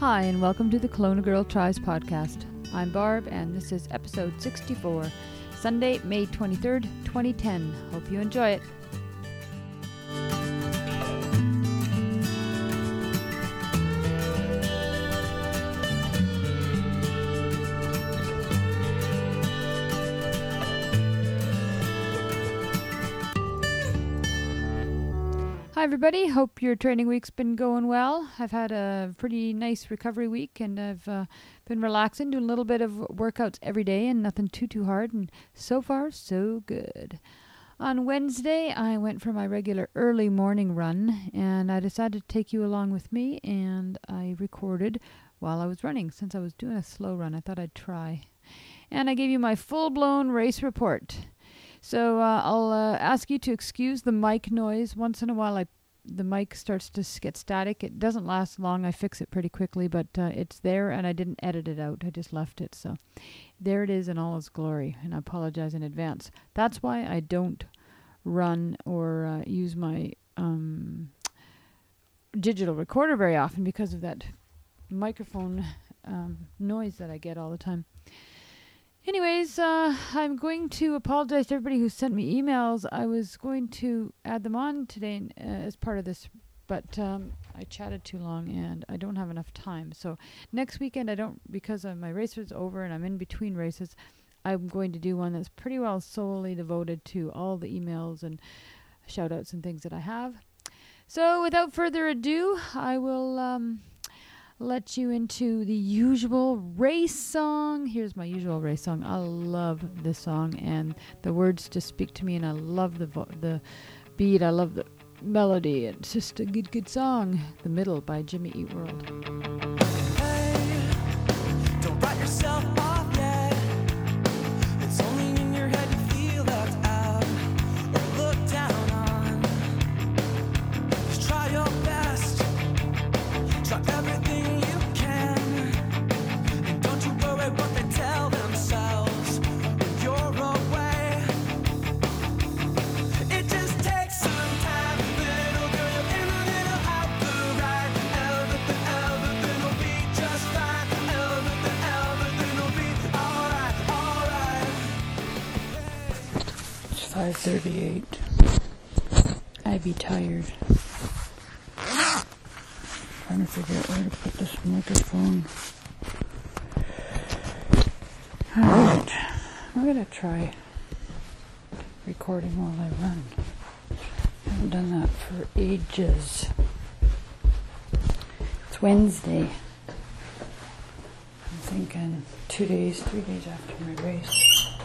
Hi, and welcome to the Kelowna Girl Tries podcast. I'm Barb, and this is episode 64, Sunday, May 23rd, 2010. Hope you enjoy it. Hi, everybody. Hope your training week's been going well. I've had a pretty nice recovery week and I've uh, been relaxing, doing a little bit of workouts every day and nothing too, too hard. And so far, so good. On Wednesday, I went for my regular early morning run and I decided to take you along with me and I recorded while I was running. Since I was doing a slow run, I thought I'd try. And I gave you my full blown race report. So uh, I'll uh, ask you to excuse the mic noise. Once in a while, I the mic starts to get static. It doesn't last long. I fix it pretty quickly, but uh, it's there, and I didn't edit it out. I just left it. So there it is in all its glory, and I apologize in advance. That's why I don't run or uh, use my um, digital recorder very often because of that microphone um, noise that I get all the time. Anyways, uh, I'm going to apologize to everybody who sent me emails. I was going to add them on today uh, as part of this, but um, I chatted too long and I don't have enough time. So next weekend, I don't because my race is over and I'm in between races. I'm going to do one that's pretty well solely devoted to all the emails and shout outs and things that I have. So without further ado, I will. Um, let you into the usual race song. Here's my usual race song. I love this song, and the words just speak to me, and I love the vo- the beat. I love the melody. It's just a good, good song. The Middle by Jimmy Eat World. It's Wednesday. I'm thinking two days, three days after my race.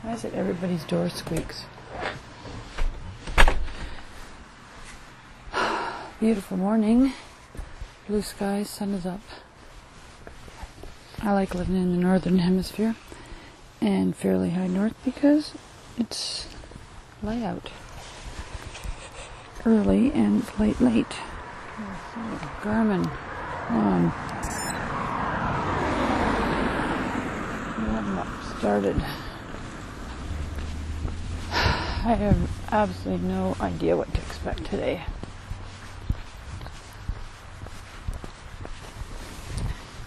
Why is it everybody's door squeaks? Beautiful morning. Blue skies, sun is up. I like living in the northern hemisphere and fairly high north because it's light out early and late late. Garmin on. Warm up started. I have absolutely no idea what to expect today.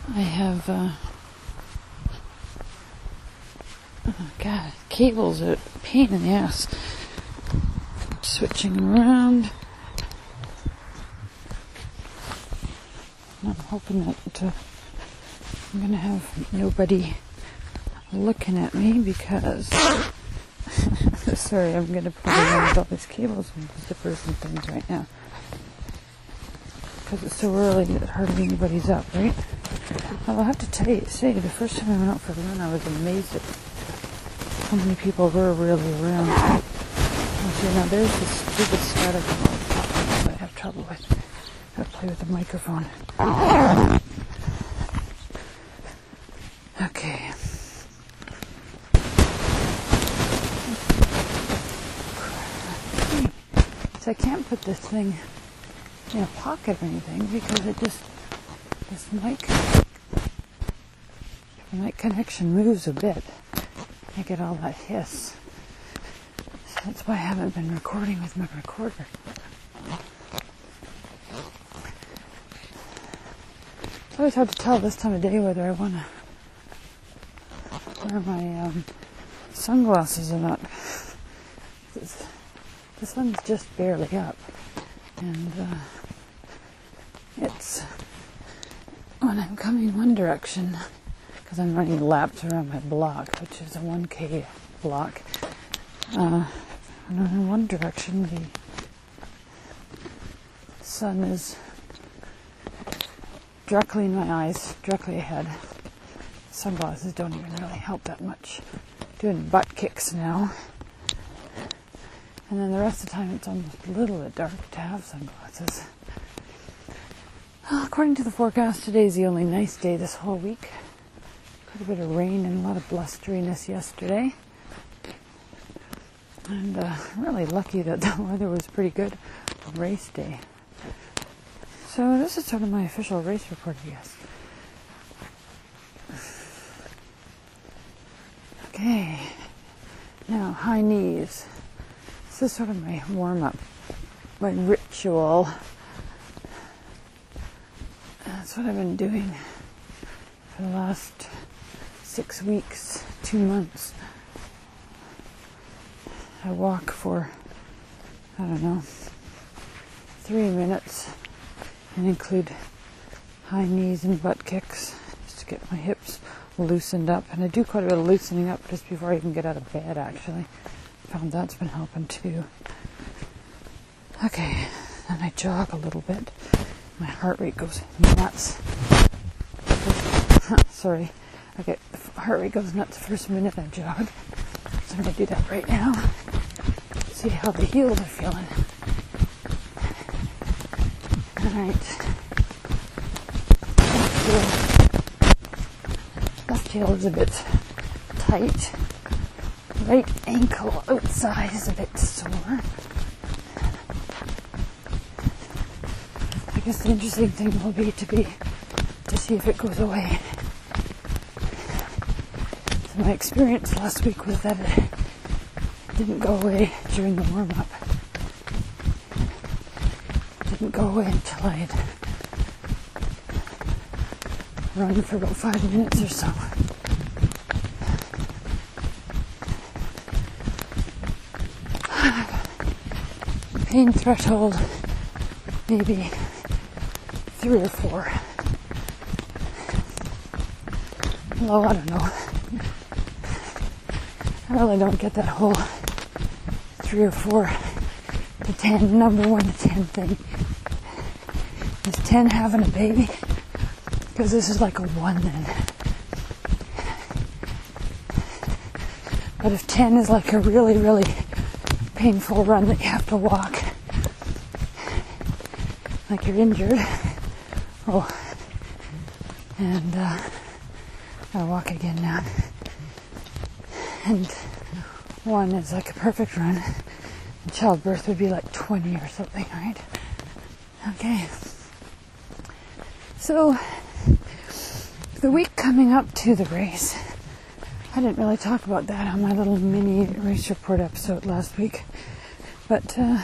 I have, uh, oh God, cables are a pain in the ass. Switching around. I'm hoping that uh, I'm gonna have nobody looking at me because sorry, I'm gonna put around all these cables and zippers and things right now. Because it's so early that hardly anybody's up, right? I'll have to tell you, say, the first time I went out for a run, I was amazed at how many people were really around. Okay, now there's this stupid static that I have trouble with. Gotta play with the microphone. Okay. So I can't put this thing in a pocket or anything because it just this mic the mic connection moves a bit. I get all that hiss. That's why I haven't been recording with my recorder. It's always hard to tell this time of day whether I want to wear my um, sunglasses or not. The sun's just barely up, and uh, it's when I'm coming one direction because I'm running laps around my block, which is a 1K block. Uh, and in one direction, the sun is directly in my eyes, directly ahead. Sunglasses don't even really help that much. Doing butt kicks now. And then the rest of the time it's almost a little bit dark to have sunglasses. According to the forecast, today's the only nice day this whole week. Quite a bit of rain and a lot of blusteriness yesterday. And uh, really lucky that the weather was pretty good on race day. So this is sort of my official race report, I guess. Okay. Now, high knees. This is sort of my warm up, my ritual. That's what I've been doing for the last six weeks, two months. I walk for, I don't know, three minutes and include high knees and butt kicks just to get my hips loosened up. And I do quite a bit of loosening up just before I even get out of bed, actually. Found that's been helping too. Okay, and I jog a little bit. My heart rate goes nuts. Sorry. Okay, the heart rate goes nuts the first minute I jog. So I'm to do that right now. See how the heels are feeling. Alright. Left heel is a bit tight. Right ankle outside is a bit sore. I guess the interesting thing will be to be to see if it goes away. So my experience last week was that it didn't go away during the warm up. Didn't go away until I had run for about five minutes or so. Pain threshold, maybe three or four. Well, I don't know. I really don't get that whole three or four to ten, number one to ten thing. Is ten having a baby? Because this is like a one then. But if ten is like a really, really painful run that you have to walk, like you're injured, oh, and uh, I'll walk again now. And one is like a perfect run. And childbirth would be like 20 or something, right? Okay. So, the week coming up to the race, I didn't really talk about that on my little mini race report episode last week. But, uh,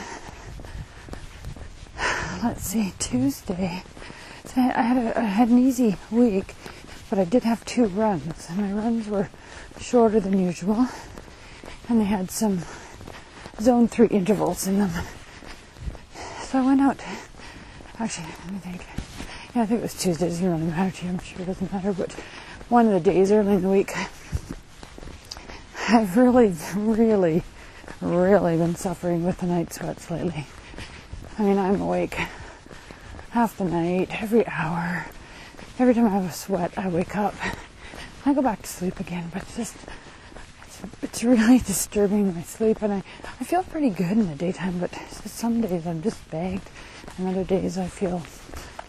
let's see, Tuesday. So I had, a, I had an easy week, but I did have two runs. And my runs were shorter than usual. And they had some zone three intervals in them. So I went out. Actually, let me think. Yeah, I think it was Tuesday. It doesn't really matter to you. I'm sure it doesn't matter. But one of the days early in the week, I've really, really, really been suffering with the night sweats lately. I mean, I'm awake half the night, every hour. Every time I have a sweat, I wake up. I go back to sleep again, but just it's, really disturbing my sleep. And I, I feel pretty good in the daytime, but some days I'm just bagged, and other days I feel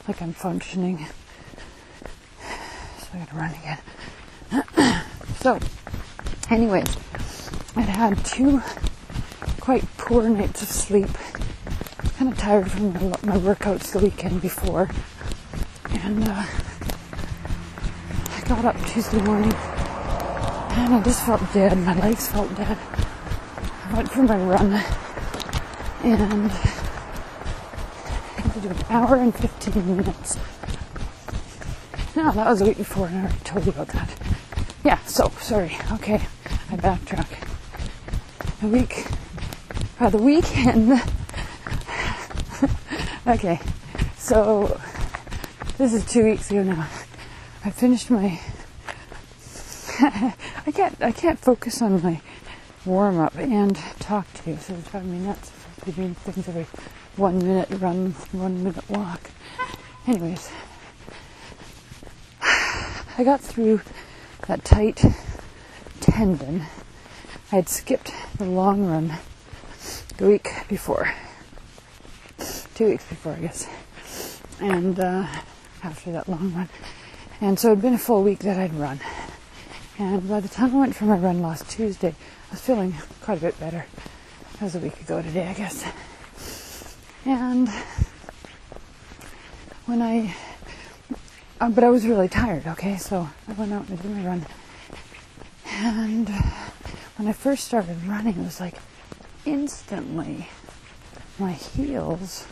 like I'm functioning. So I gotta run again. so, anyways, I'd had two quite poor nights of sleep. Kind of tired from my, my workouts the weekend before, and uh, I got up Tuesday morning and I just felt dead. My legs felt dead. I went for my run and I had to do an hour and 15 minutes. no, that was the week before, and I already told you about that. Yeah, so, sorry. Okay, I backtrack. The week, uh, the weekend. okay, so this is two weeks ago now. I finished my. I can't. I can't focus on my warm up and talk to you, so it's driving me nuts. Be doing things every one minute run, one minute walk. Anyways, I got through that tight tendon. I had skipped the long run the week before, two weeks before, I guess, and uh, after that long run. And so it had been a full week that I'd run. And by the time I went for my run last Tuesday, I was feeling quite a bit better. That was a week ago today, I guess. And when I, uh, but I was really tired, okay? So I went out and did my run. And when I first started running, it was like instantly my heels,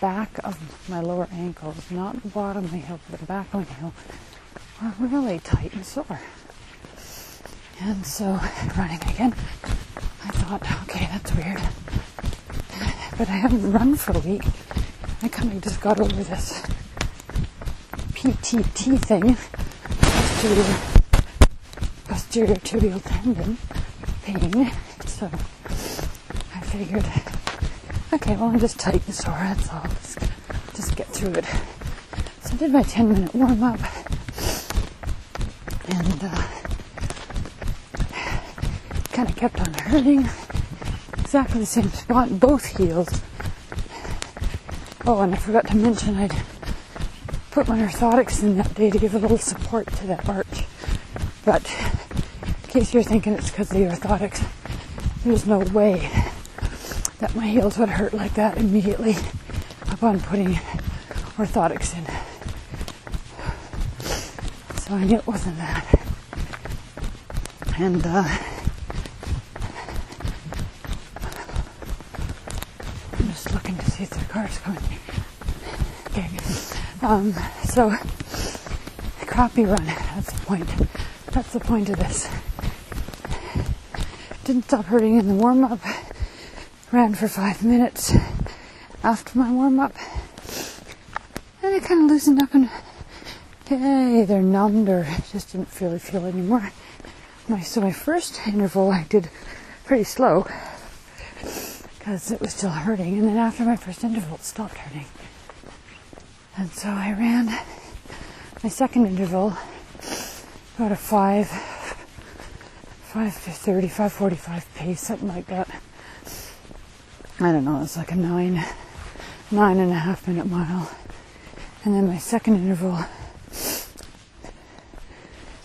back of my lower ankles, not the bottom of my heel, but the back of my heel, were really tight and sore. And so running again, I thought, okay, that's weird. But I haven't run for a week. I kind of just got over this PTT thing, posterior, posterior tibial tendon pain. So I figured, okay, well, I'm just tight and sore, that's all. Just, just get through it. So I did my 10 minute warm up and uh, kind of kept on hurting. Exactly the same spot, both heels. Oh, and I forgot to mention I'd put my orthotics in that day to give a little support to that arch. But in case you're thinking it's because of the orthotics, there's no way that my heels would hurt like that immediately upon putting orthotics knew it wasn't that. And uh, I'm just looking to see if the car's coming. Okay. Um, so crappy run. That's the point. That's the point of this. Didn't stop hurting in the warm up. Ran for five minutes after my warm up. And it kind of loosened up and hey, they're numbed or just didn't really feel anymore. My, so my first interval I did pretty slow because it was still hurting. And then after my first interval, it stopped hurting. And so I ran my second interval about a five, five to thirty, five forty-five pace, something like that. I don't know. It's like a nine, nine and a half minute mile. And then my second interval.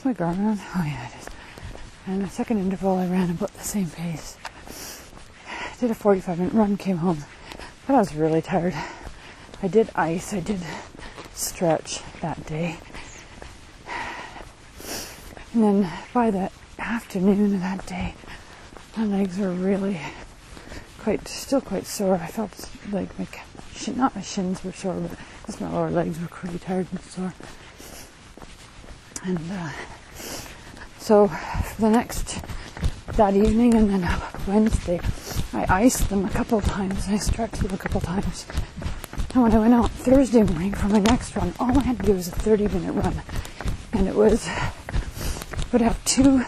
My on? Oh yeah, it is. And the second interval, I ran about the same pace. Did a 45 minute run, came home. But I was really tired. I did ice, I did stretch that day. And then by the afternoon of that day, my legs were really quite, still quite sore. I felt like my, not my shins were sore, but just my lower legs were pretty tired and sore. And uh, so for the next, that evening and then Wednesday, I iced them a couple of times. I stretched them a couple of times. And when I went out Thursday morning for my next run, all I had to do was a 30 minute run. And it was, would have two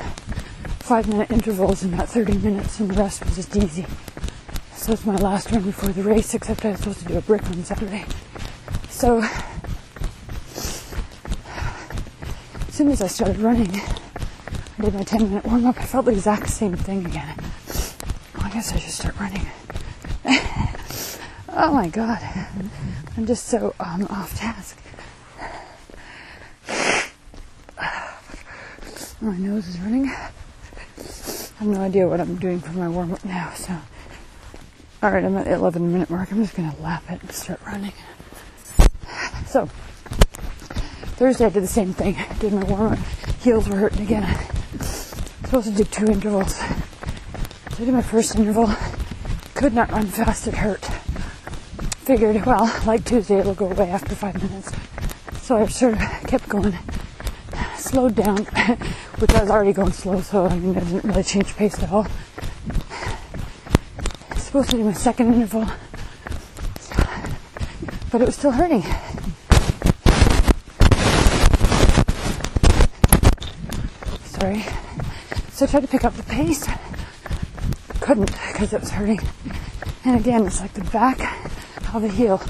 five minute intervals in that 30 minutes, and the rest was just easy. So it's my last run before the race, except I was supposed to do a brick on Saturday. So as soon as I started running, I did my 10 minute warm up. I felt the exact same thing again. Well, I guess I should start running. oh my god. I'm just so um, off task. My nose is running. I have no idea what I'm doing for my warm up now, so. Alright, I'm at the 11 minute mark. I'm just gonna lap it and start running. So, Thursday I did the same thing. I did my warm up. Heels were hurting again. I'm supposed to do two intervals. So I did my first interval. Could not run fast, it hurt. Figured, well, like Tuesday, it'll go away after five minutes. So I sort of kept going, slowed down, which I was already going slow, so I mean, I didn't really change pace at all. Supposed to do my second interval, but it was still hurting. So I tried to pick up the pace. Couldn't because it was hurting. And again, it's like the back of the heel.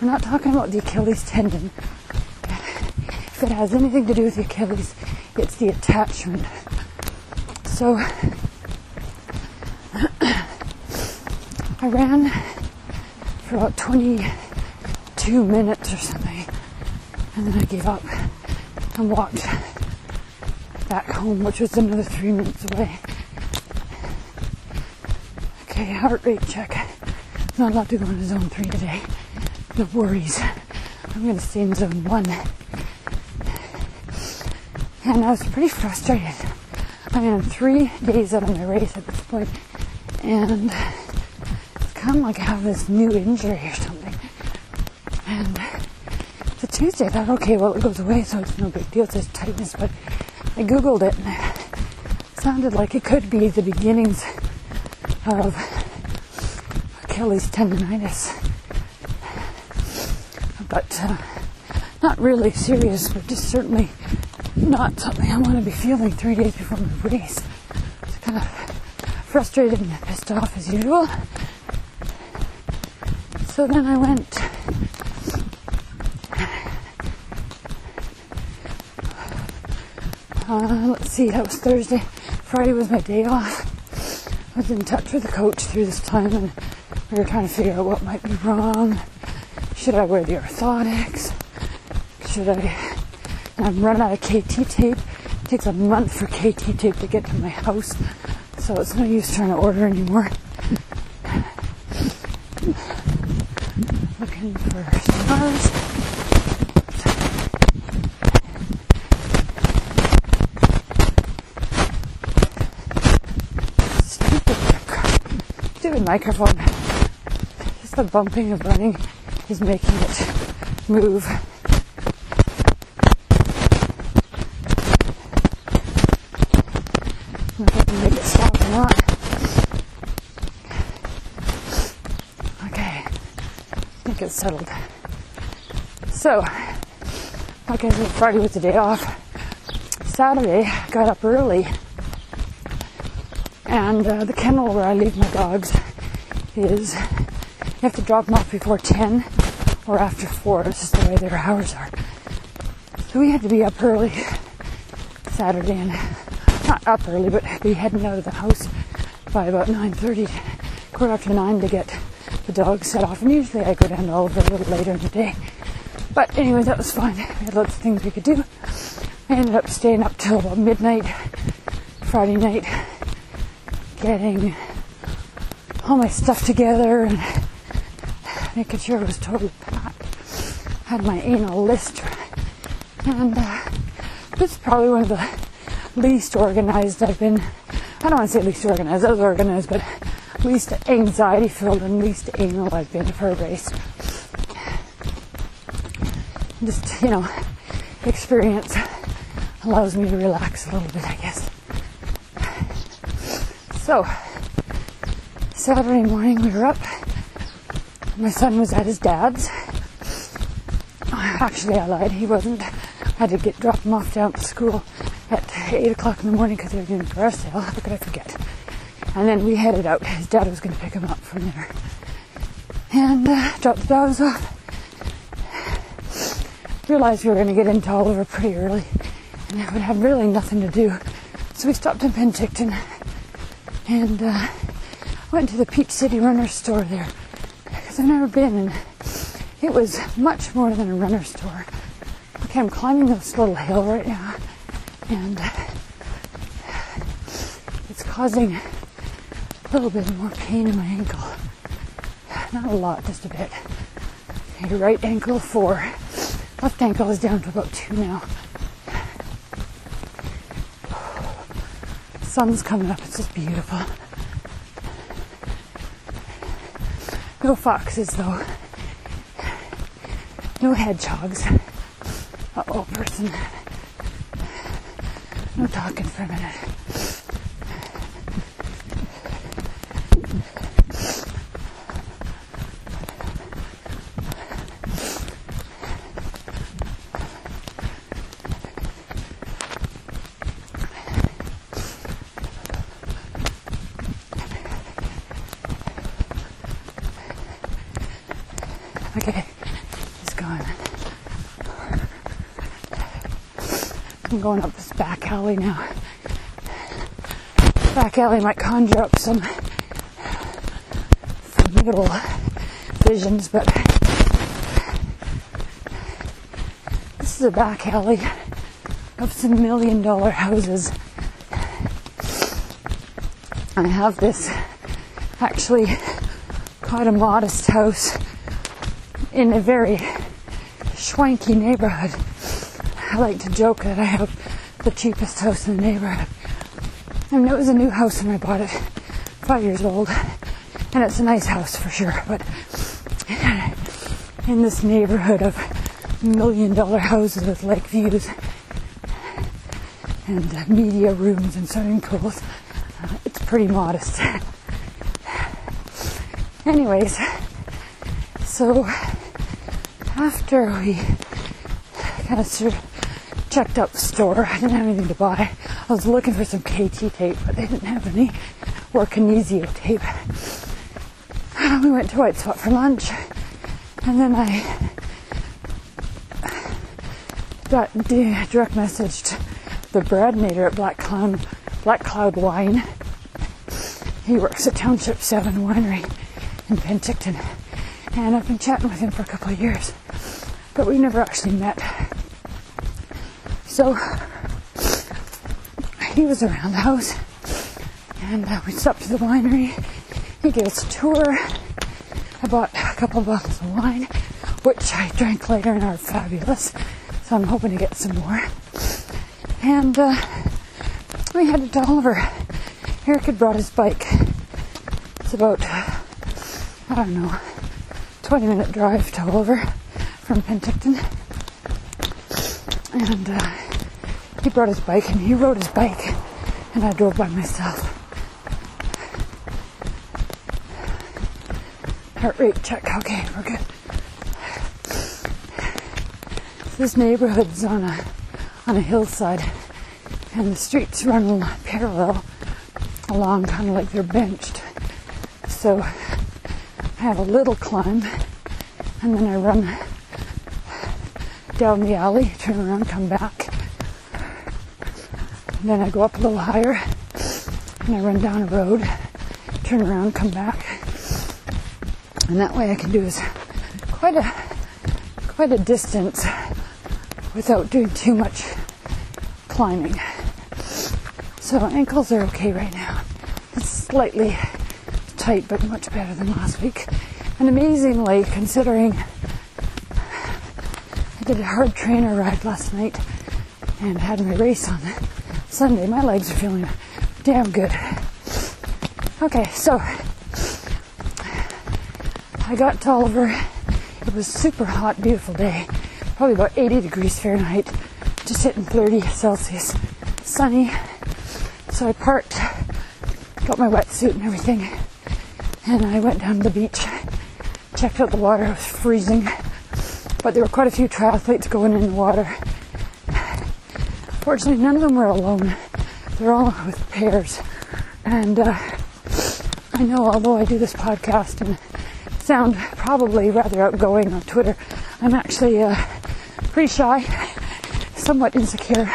We're not talking about the Achilles tendon. If it has anything to do with the Achilles, it's the attachment. So I ran for about 22 minutes or something. And then I gave up and walked back home, which was another three minutes away. Okay, heart rate check. Not allowed to go into zone three today. No worries. I'm to stay in zone one. And I was pretty frustrated. I mean, I'm three days out of my race at this point, and it's kind of like I have this new injury or something. And the Tuesday, I thought, okay, well, it goes away, so it's no big deal. It's just tightness, but I googled it, and it sounded like it could be the beginnings of Achilles tendonitis. But uh, not really serious, but just certainly not something I want to be feeling three days before my race. It's kind of frustrated and pissed off as usual. So then I went. Uh, let's see, that was Thursday. Friday was my day off. I was in touch with the coach through this time and we were trying to figure out what might be wrong. Should I wear the orthotics? Should I? And I'm running out of KT tape. It takes a month for KT tape to get to my house, so it's no use trying to order anymore. Looking for stars. Stupid, stupid microphone. Just the bumping of running is making it move. If I can make it stop or not. Okay, I think it's settled. So, like I said, Friday was the day off. Saturday, I got up early, and uh, the kennel where I leave my dogs is you have to drop them off before 10 or after 4. This is the way their hours are. So we had to be up early Saturday and not up early, but be heading out of the house by about 9.30, quarter after 9 to get the dogs set off. And usually I go down to Oliver a little later in the day. But anyway, that was fine. We had lots of things we could do. I ended up staying up till about midnight Friday night, getting all my stuff together and making sure it was totally packed. Had my anal list, and uh, this is probably one of the least organized I've been. I don't want to say least organized. I was organized, but least anxiety filled and least anal I've been for a race. Just you know, experience allows me to relax a little bit, I guess. So, Saturday morning we were up. My son was at his dad's. Actually, I lied. He wasn't. I had to get drop him off down at school at eight o'clock in the morning because they were doing a garage sale. How could I forget? And then we headed out. His dad was going to pick him up from there and uh, dropped the dogs off. Realized we were going to get into Oliver pretty early, and I would have really nothing to do. So we stopped in Penticton and uh, went to the Peach City Runner store there because I've never been, and it was much more than a runner store. Okay, I'm climbing this little hill right now, and it's causing a little bit more pain in my ankle. Not a lot, just a bit. Okay, right ankle four. Left ankle is down to about two now. Sun's coming up, it's just beautiful. No foxes though. No hedgehogs. Uh oh, person. No talking for a minute. Okay, he's gone. Going up this back alley now. Back alley might conjure up some, little visions, but this is a back alley of some million dollar houses. I have this actually quite a modest house in a very swanky neighborhood. Like to joke that I have the cheapest house in the neighborhood. I mean, it was a new house when I bought it, five years old, and it's a nice house for sure. But in this neighborhood of million dollar houses with lake views and media rooms and swimming pools, uh, it's pretty modest. Anyways, so after we kind of sort of checked out the store, I didn't have anything to buy. I was looking for some KT tape, but they didn't have any, or Kinesio tape. We went to White Spot for lunch, and then I got direct messaged the Bradnator at Black Cloud, Black Cloud Wine. He works at Township 7 Winery in Penticton, and I've been chatting with him for a couple of years, but we never actually met. So he was around the house, and uh, we stopped at the winery. He gave us a tour. I bought a couple of bottles of wine, which I drank later and are fabulous. So I'm hoping to get some more. And uh, we headed to Oliver. Eric had brought his bike. It's about, I don't know, 20 minute drive to Oliver from Penticton. And uh, he brought his bike and he rode his bike, and I drove by myself. Heart rate check. Okay, we're good. This neighborhood's on a on a hillside, and the streets run parallel along, kind of like they're benched. So I have a little climb, and then I run down the alley, turn around, come back. And then I go up a little higher, and I run down a road, turn around, come back. And that way I can do is quite a quite a distance without doing too much climbing. So ankles are okay right now. It's slightly tight, but much better than last week. And amazingly, considering did a hard trainer ride last night and had my race on Sunday, my legs are feeling damn good. Okay, so I got to Oliver. It was super hot, beautiful day. Probably about 80 degrees Fahrenheit, just hitting 30 Celsius. Sunny. So I parked, got my wetsuit and everything, and I went down to the beach, checked out the water. It was freezing, but there were quite a few triathletes going in the water. Fortunately, none of them were alone. They're all with pairs. And uh, I know, although I do this podcast and sound probably rather outgoing on Twitter, I'm actually uh, pretty shy, somewhat insecure,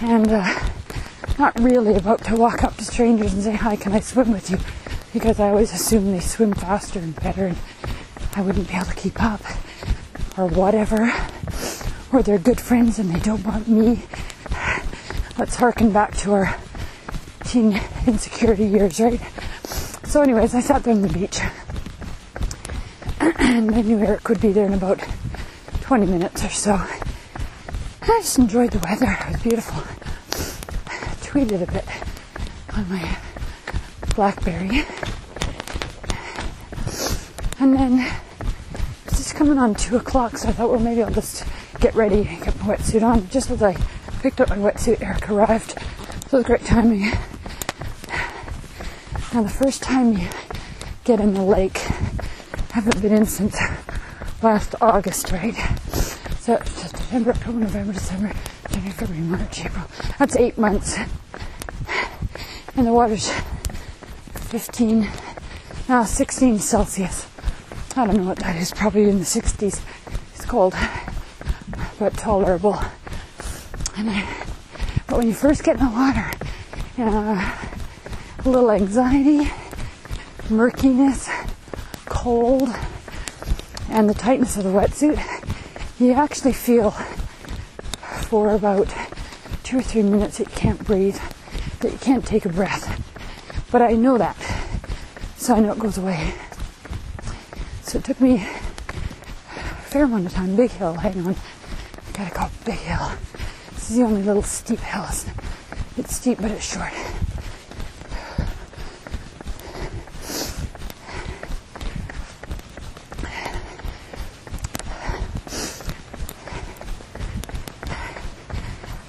and uh, not really about to walk up to strangers and say, Hi, can I swim with you? Because I always assume they swim faster and better, and I wouldn't be able to keep up, or whatever, or they're good friends and they don't want me. Let's harken back to our teen insecurity years, right? So, anyways, I sat there on the beach and I knew Eric would be there in about 20 minutes or so. I just enjoyed the weather. It was beautiful. I tweeted a bit on my Blackberry. And then coming on 2 o'clock, so I thought, well, maybe I'll just get ready, and get my wetsuit on. Just as I picked up my wetsuit, Eric arrived. So it was great timing. Now, the first time you get in the lake, I haven't been in since last August, right? So September, October, November, December, January, February, March, April. That's eight months. And the water's 15, now 16 Celsius. I don't know what that is, probably in the 60s. It's cold, but tolerable. And I, but when you first get in the water, uh, a little anxiety, murkiness, cold, and the tightness of the wetsuit, you actually feel for about two or three minutes that you can't breathe, that you can't take a breath. But I know that, so I know it goes away. So it took me a fair amount of time. Big hill, hang on. I gotta go Big Hill. This is the only little steep hill. It's, it's steep, but it's short.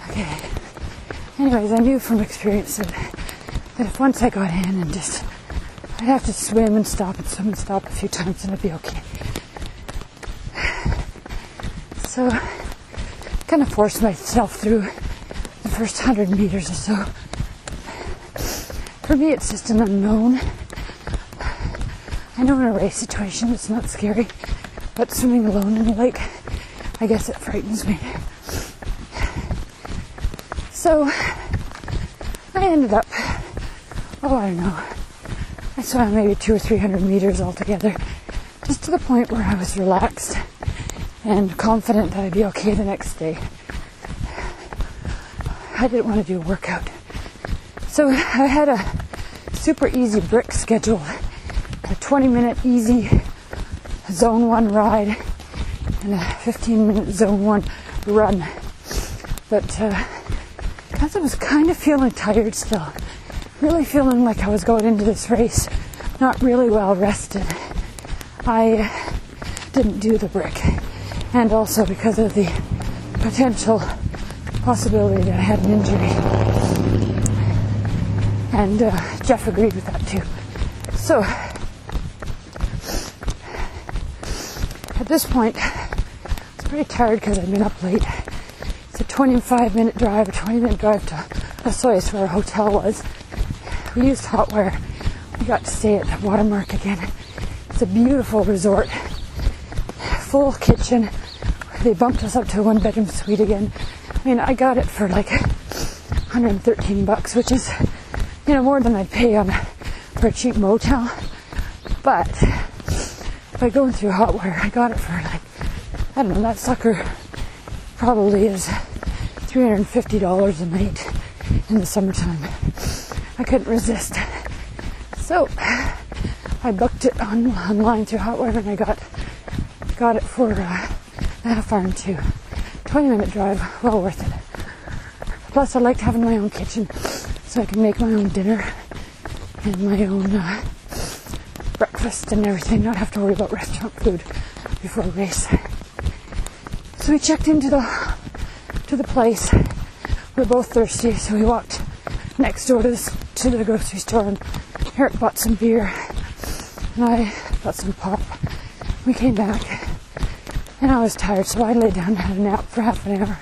Okay. Anyways, I knew from experience that, that if once I got in and just, I'd have to swim and stop and swim and stop a few times and it'd be okay. So, kind of forced myself through the first hundred meters or so. For me, it's just an unknown. I know in a race situation it's not scary, but swimming alone in the lake, I guess it frightens me. So I ended up, oh, I don't know, I swam maybe two or three hundred meters altogether, just to the point where I was relaxed and confident that I'd be okay the next day. I didn't want to do a workout. So I had a super easy brick schedule a 20 minute easy zone one ride and a 15 minute zone one run. But uh, because I was kind of feeling tired still, really feeling like I was going into this race not really well rested, I didn't do the brick. And also because of the potential possibility that I had an injury. And uh, Jeff agreed with that too. So, at this point, I was pretty tired because I'd been up late. It's a 25 minute drive, a 20 minute drive to Osoyoos where our hotel was. We used Hotwire. We got to stay at the Watermark again. It's a beautiful resort. Full kitchen. They bumped us up to a one bedroom suite again. I mean, I got it for like 113 bucks, which is, you know, more than I'd pay on for a cheap motel. But by going through Hotwire, I got it for like, I don't know, that sucker probably is $350 a night in the summertime. I couldn't resist. So I booked it on, online through Hotwire and I got got it for uh, a half hour too. 20 minute drive, well worth it. Plus I liked having my own kitchen so I can make my own dinner and my own uh, breakfast and everything, not have to worry about restaurant food before a race. So we checked into the to the place. We are both thirsty, so we walked next door to, this, to the grocery store and Eric bought some beer and I bought some pop. We came back and I was tired, so I laid down and had a nap for half an hour.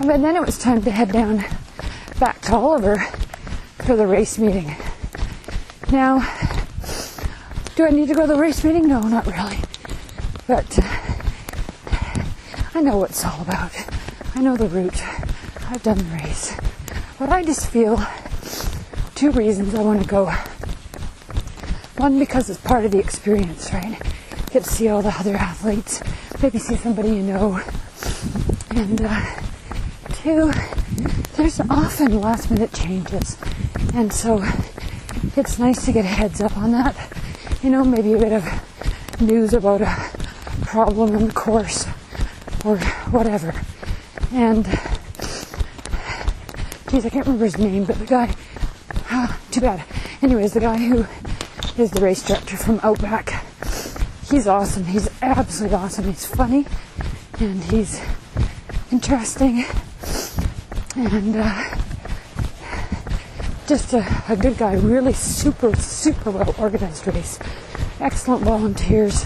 And then it was time to head down back to Oliver for the race meeting. Now, do I need to go to the race meeting? No, not really. But I know what it's all about. I know the route. I've done the race. But I just feel two reasons I want to go. One, because it's part of the experience, right? Get to see all the other athletes, maybe see somebody you know. And uh, two, there's often last minute changes. And so it's nice to get a heads up on that. You know, maybe a bit of news about a problem in the course or whatever. And geez, I can't remember his name, but the guy, ah, too bad. Anyways, the guy who is the race director from Outback, he's awesome. He's absolutely awesome. He's funny and he's interesting and uh, just a, a good guy. Really super, super well organized race. Excellent volunteers.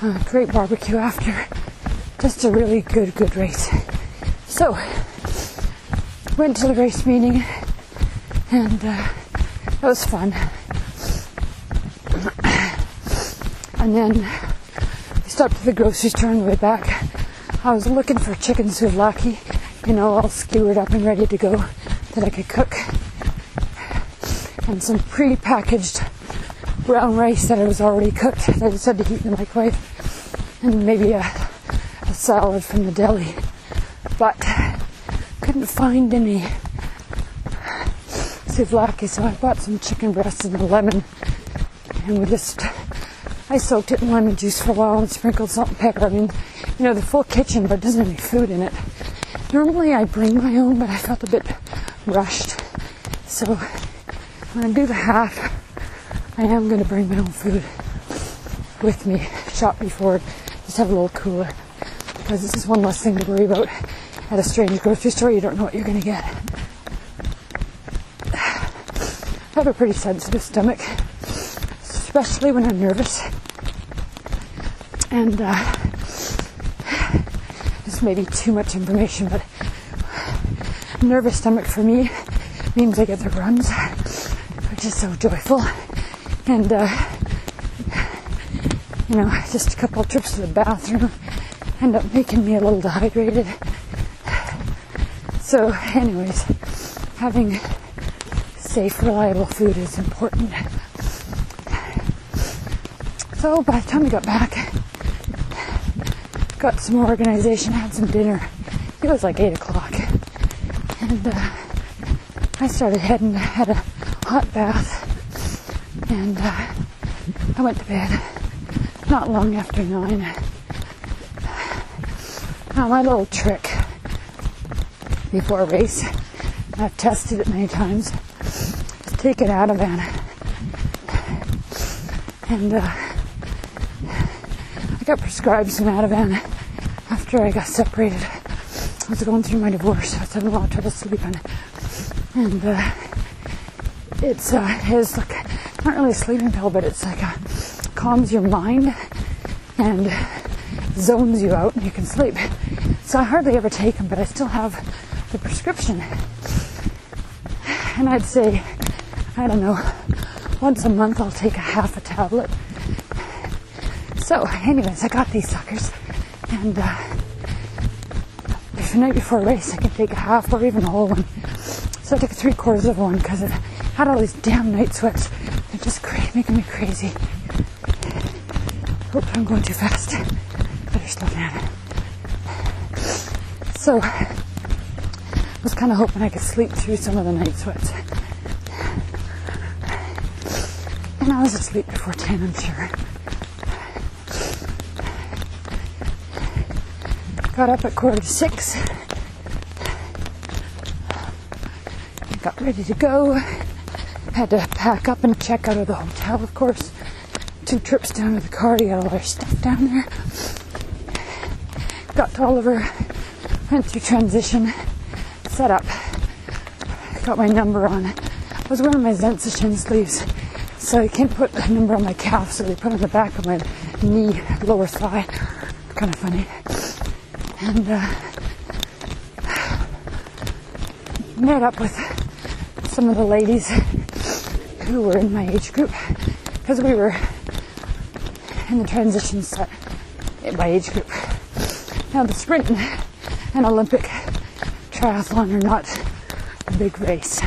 Uh, great barbecue after. Just a really good, good race. So, went to the race meeting and uh, it was fun. And then we stopped at the grocery store on the way back. I was looking for chicken souvlaki, you know, all skewered up and ready to go that I could cook. And some pre-packaged brown rice that I was already cooked that I just had to heat in the microwave. And maybe a, a salad from the deli. But couldn't find any souvlaki, so I bought some chicken breasts and a lemon. And we just I soaked it in lemon juice for a while and sprinkled salt and pepper. I mean, you know, the full kitchen, but it doesn't have any food in it. Normally I bring my own, but I felt a bit rushed. So when to do the half. I am going to bring my own food with me, shop before, just have a little cooler. Because this is one less thing to worry about at a strange grocery store. You don't know what you're going to get. I have a pretty sensitive stomach especially when I'm nervous. And uh, this may be too much information, but nervous stomach for me means I get the runs, which is so joyful. And, uh, you know, just a couple trips to the bathroom end up making me a little dehydrated. So, anyways, having safe, reliable food is important. So by the time we got back, got some more organization, had some dinner. It was like 8 o'clock. And uh, I started heading, had a hot bath, and uh, I went to bed not long after 9. Now, my little trick before a race, I've tested it many times, is take an Ativan. And uh, I got prescribed some Ativan after I got separated. I was going through my divorce. I was having a lot of trouble sleeping. And uh, it's uh, it's like not really a sleeping pill, but it's like a calms your mind and zones you out, and you can sleep. So I hardly ever take them, but I still have the prescription. And I'd say, I don't know, once a month I'll take a half a tablet so, anyways, I got these suckers, and uh, if the night before a race, I can take a half or even a whole one. So I took three quarters of one because I had all these damn night sweats. They're just cra- making me crazy. Hope I'm going too fast. Better slow down. So, was kind of hoping I could sleep through some of the night sweats. And I was asleep before 10, I'm sure. Got up at quarter to six. Got ready to go. Had to pack up and check out of the hotel, of course. Two trips down to the car to get all our stuff down there. Got to Oliver, went through transition, set up, got my number on it. I was wearing my Zensah shin sleeves, so I can't put a number on my calf, so they put it on the back of my knee, lower thigh. Kind of funny and uh, met up with some of the ladies who were in my age group because we were in the transition set by age group. Now, the sprint and Olympic triathlon are not a big race.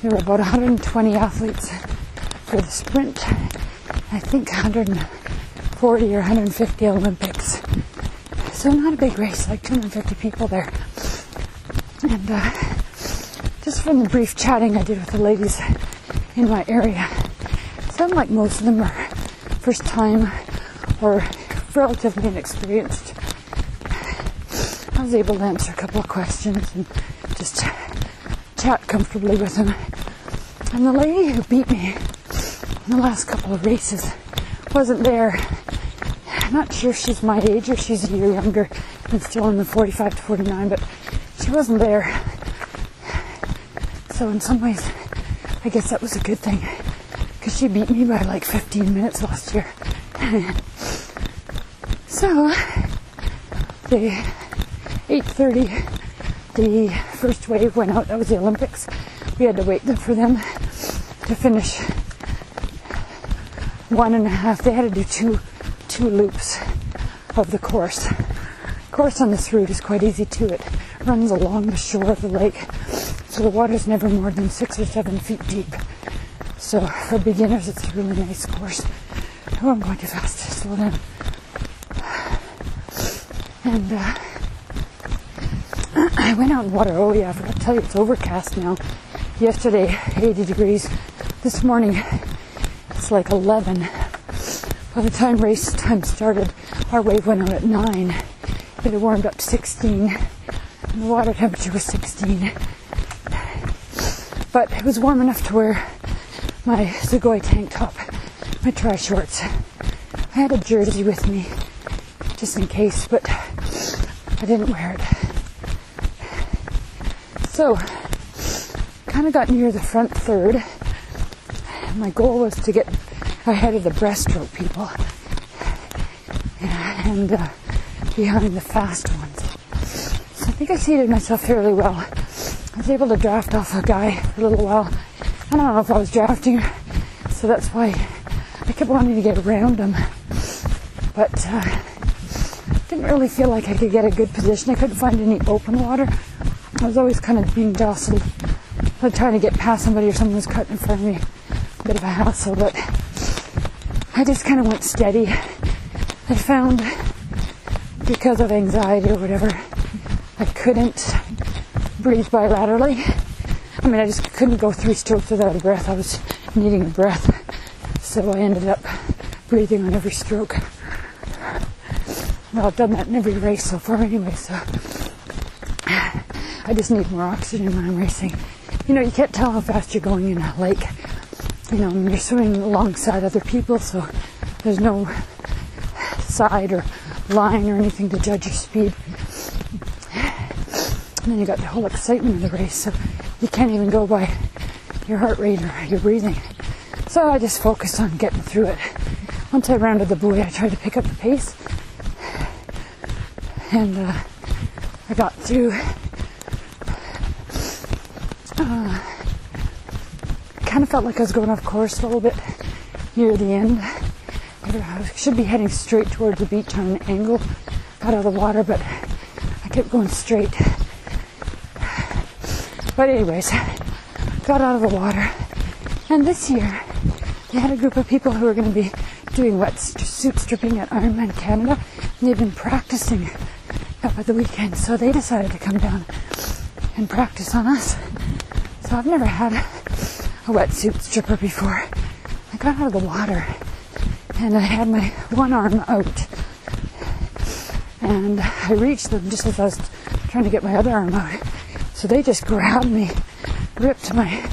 There were about 120 athletes for the sprint. I think 140 or 150 Olympics. So not a big race, like 250 people there. And uh, just from the brief chatting I did with the ladies in my area, sound like most of them are first time or relatively inexperienced. Was able to answer a couple of questions and just chat comfortably with him. And the lady who beat me in the last couple of races wasn't there. I'm not sure if she's my age or she's a year younger and still in the 45 to 49, but she wasn't there. So in some ways, I guess that was a good thing because she beat me by like 15 minutes last year. so the 8:30, the first wave went out. That was the Olympics. We had to wait for them to finish one and a half. They had to do two two loops of the course. Course on this route is quite easy too. It runs along the shore of the lake, so the water's never more than six or seven feet deep. So for beginners, it's a really nice course. Oh, I'm going too fast. Slow down. And uh, I went out in water. Oh yeah, I forgot to tell you, it's overcast now. Yesterday, 80 degrees. This morning, it's like 11. By the time race time started, our wave went out at 9. But It warmed up to 16, and the water temperature was 16. But it was warm enough to wear my Sugoi tank top, my tri shorts. I had a jersey with me, just in case, but I didn't wear it. So, kind of got near the front third. My goal was to get ahead of the breaststroke people and uh, behind the fast ones. So I think I seated myself fairly well. I was able to draft off a guy for a little while. I don't know if I was drafting, so that's why I kept wanting to get around him. But uh, didn't really feel like I could get a good position. I couldn't find any open water. I was always kind of being jostled. Like trying to get past somebody or someone was cutting in front of me. A bit of a hassle, but I just kind of went steady. I found because of anxiety or whatever, I couldn't breathe bilaterally. I mean, I just couldn't go three strokes without a breath. I was needing a breath. So I ended up breathing on every stroke. Well, I've done that in every race so far anyway, so I just need more oxygen when I'm racing. You know, you can't tell how fast you're going in a lake. You know, you're swimming alongside other people, so there's no side or line or anything to judge your speed. And then you got the whole excitement of the race, so you can't even go by your heart rate or your breathing. So I just focused on getting through it. Once I rounded the buoy, I tried to pick up the pace, and uh, I got through. Uh, kind of felt like I was going off course a little bit near the end. I should be heading straight towards the beach on an angle out of the water, but I kept going straight. But anyways, got out of the water. And this year, they had a group of people who were going to be doing wetsuit stripping at Ironman Canada. And they've been practicing up at the weekend, so they decided to come down and practice on us. So I've never had a wetsuit stripper before. I got out of the water and I had my one arm out. And I reached them just as I was trying to get my other arm out. So they just grabbed me, ripped my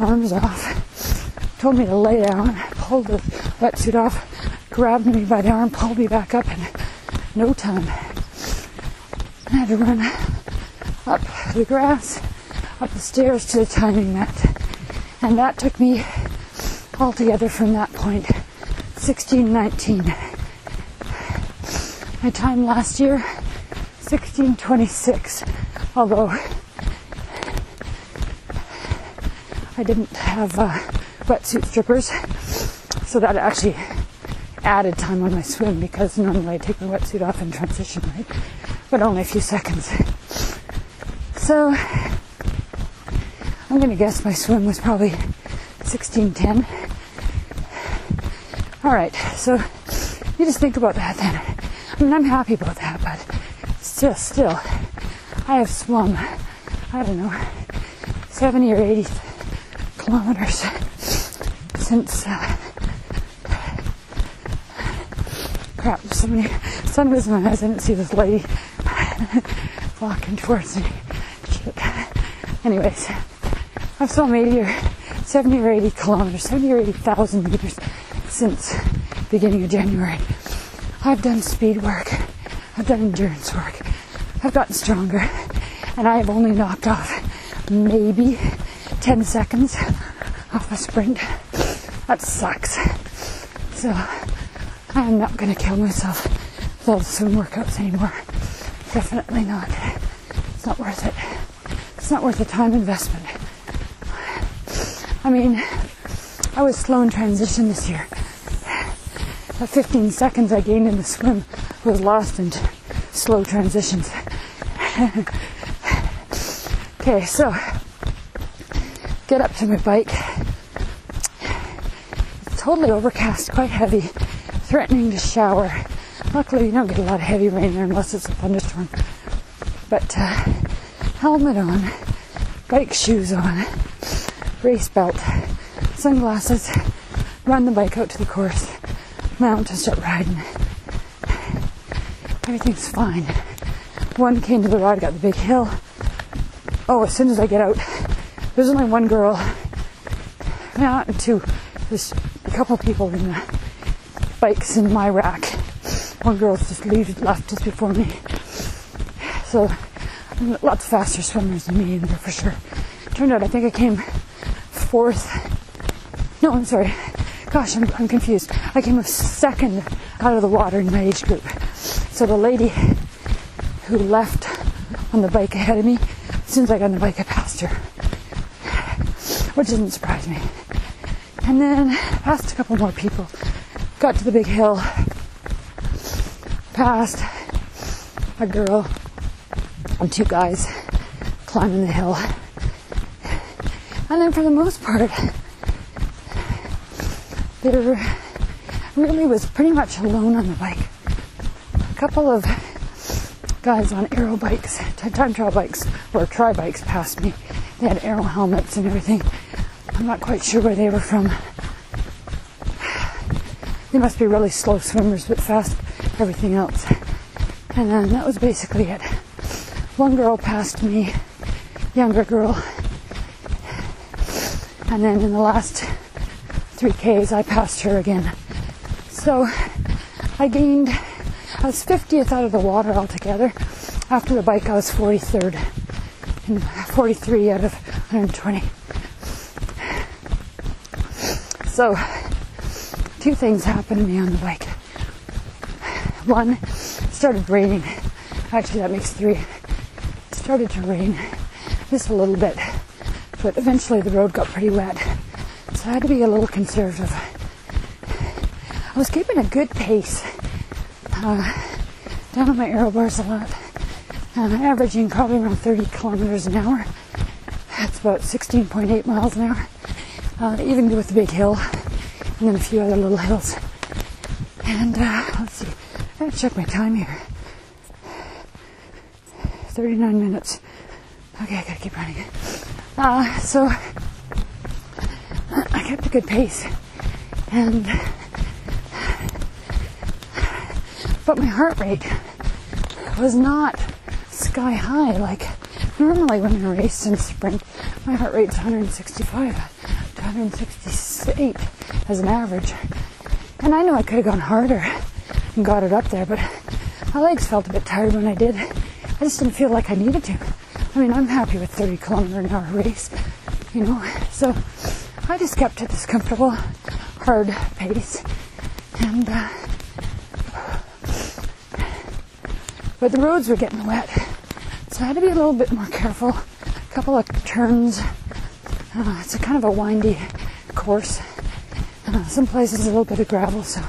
arms off, told me to lay down, pulled the wetsuit off, grabbed me by the arm, pulled me back up in no time. I had to run up the grass, up the stairs to the timing mat. And that took me altogether from that point 1619. My time last year 1626. Although I didn't have uh, wetsuit strippers, so that actually added time on my swim because normally I take my wetsuit off in transition, right? But only a few seconds. So I'm gonna guess my swim was probably 1610. All right, so you just think about that then. I mean, I'm happy about that, but still, still, I have swum, I don't know, 70 or 80 kilometers since, uh, crap, somebody, sun was eyes, I didn't see this lady walking towards me. Anyways, I've swum 80 or 70 or 80 kilometers, 70 or 80,000 meters since beginning of January. I've done speed work. I've done endurance work. I've gotten stronger. And I have only knocked off maybe 10 seconds off a sprint. That sucks. So I am not going to kill myself with all the swim workouts anymore. Definitely not. It's not worth it. It's not worth the time investment. I mean, I was slow in transition this year. The 15 seconds I gained in the swim was lost in slow transitions. okay, so get up to my bike. It's totally overcast, quite heavy, threatening to shower. Luckily, you don't get a lot of heavy rain there unless it's a thunderstorm. But uh, helmet on, bike shoes on, race belt, sunglasses, run the bike out to the course, mount and start riding. Everything's fine. One came to the ride, got the big hill. Oh, as soon as I get out, there's only one girl. Not two. There's a couple people in the bikes in my rack. One girl's just left just before me. So, lots faster swimmers than me in there for sure. Turned out I think I came fourth. No, I'm sorry. Gosh, I'm, I'm confused. I came second out of the water in my age group. So the lady who left on the bike ahead of me, as soon as I got on the bike, I passed her. Which didn't surprise me. And then passed a couple more people. Got to the big hill. Passed a girl and two guys climbing the hill. And then for the most part, there really was pretty much alone on the bike. A couple of guys on aero bikes, time trial bikes, or tri bikes passed me. They had aero helmets and everything. I'm not quite sure where they were from. They must be really slow swimmers, but fast everything else. And then that was basically it. One girl passed me, younger girl. And then in the last three Ks, I passed her again. So I gained, I was 50th out of the water altogether. After the bike, I was 43rd and 43 out of 120. So, two things happened to me on the bike. One, started raining. Actually, that makes three. Started to rain just a little bit, but eventually the road got pretty wet. So I had to be a little conservative. I was keeping a good pace. Uh, down on my aero bars a lot. Uh, averaging probably around 30 kilometers an hour. That's about 16.8 miles an hour. Uh, even with the big hill and then a few other little hills. And uh, let's see, I gotta check my time here. 39 minutes. Okay, I gotta keep running. Uh, so I kept a good pace, and but my heart rate was not sky high like normally when I race and sprint. My heart rate's 165 to 168 as an average, and I know I could have gone harder and got it up there, but my legs felt a bit tired when I did. I just didn't feel like I needed to. I mean, I'm happy with 30 kilometer an hour race, you know. So I just kept at this comfortable, hard pace, and uh, but the roads were getting wet, so I had to be a little bit more careful. A couple of turns. Uh, it's a kind of a windy course. Uh, some places a little bit of gravel, so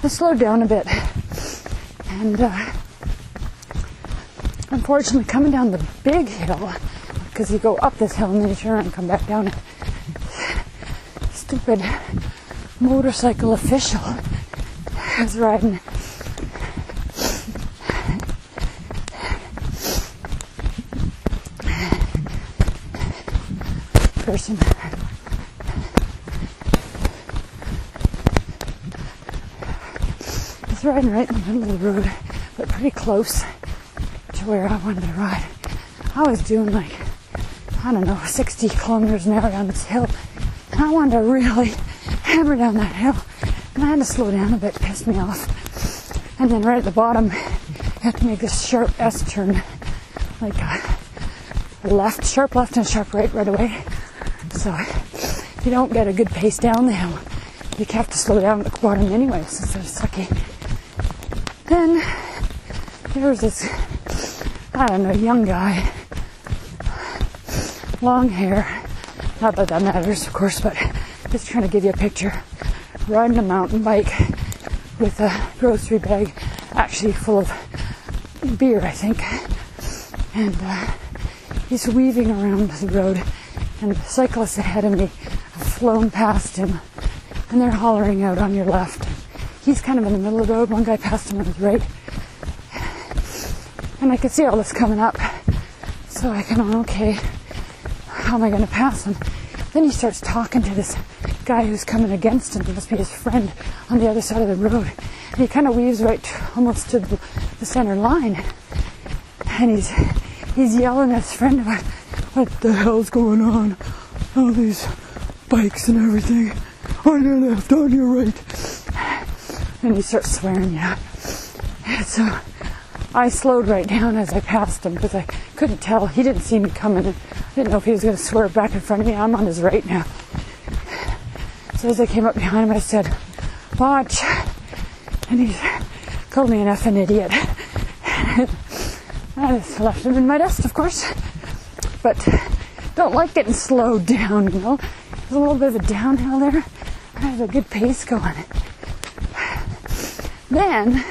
I slowed down a bit, and. Unfortunately coming down the big hill because you go up this hill and then you turn and come back down it. Stupid motorcycle official was riding. Person. He's riding right in the middle of the road, but pretty close to where I wanted to ride. I was doing like, I don't know, 60 kilometers an hour down this hill. And I wanted to really hammer down that hill. And I had to slow down a bit, it pissed me off. And then right at the bottom, you have to make this sharp S turn, like a left, sharp left and sharp right right away. So if you don't get a good pace down the hill, you have to slow down at the bottom anyway, since it's sucky. Then there was this, I don't know, young guy, long hair. Not that that matters, of course, but just trying to give you a picture. Riding a mountain bike with a grocery bag, actually full of beer, I think. And uh, he's weaving around the road, and the cyclists ahead of me have flown past him, and they're hollering out on your left. He's kind of in the middle of the road. One guy passed him on his right, and I could see all this coming up. So I kind of oh, okay, how am I going to pass him? Then he starts talking to this guy who's coming against him. He must be his friend on the other side of the road. And he kind of weaves right almost to the, the center line, and he's he's yelling at his friend about what the hell's going on, all these bikes and everything on your left, on your right, and he starts swearing, yeah. And so I slowed right down as I passed him because I couldn't tell. He didn't see me coming. I didn't know if he was going to swerve back in front of me. I'm on his right now. So as I came up behind him, I said, "Watch," and he called me an effing idiot. I just left him in my dust, of course. But don't like getting slowed down, you know. There's a little bit of a downhill there. I have a good pace going. Then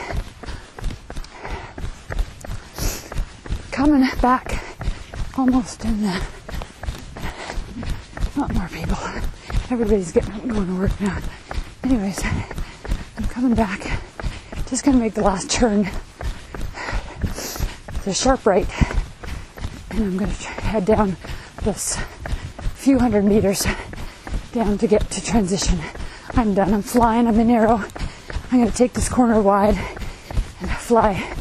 coming back almost in the not more people. Everybody's getting up and going to work now. Anyways, I'm coming back. Just gonna make the last turn. The sharp right. And I'm gonna head down this few hundred meters down to get to transition. I'm done. I'm flying. I'm in aero. I'm gonna take this corner wide and fly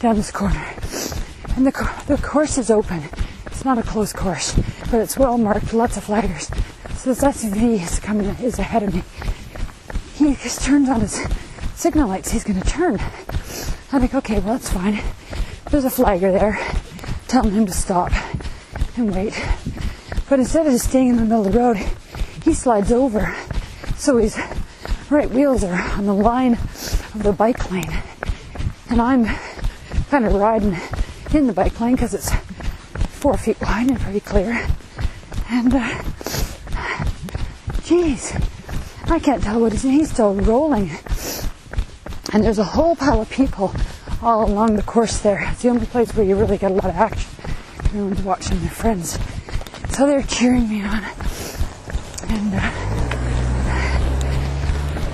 down this corner. And the, the course is open. It's not a closed course, but it's well marked, lots of flaggers. So this SUV is coming, is ahead of me. He just turns on his signal lights. He's going to turn. I'm like, okay, well, that's fine. There's a flagger there telling him to stop and wait. But instead of just staying in the middle of the road, he slides over. So his right wheels are on the line of the bike lane. And I'm kind of riding in the bike lane because it's four feet wide and pretty clear. And, uh, geez, I can't tell what he's He's still rolling. And there's a whole pile of people all along the course there. It's the only place where you really get a lot of action. Everyone's watching their friends. So they're cheering me on. And, uh,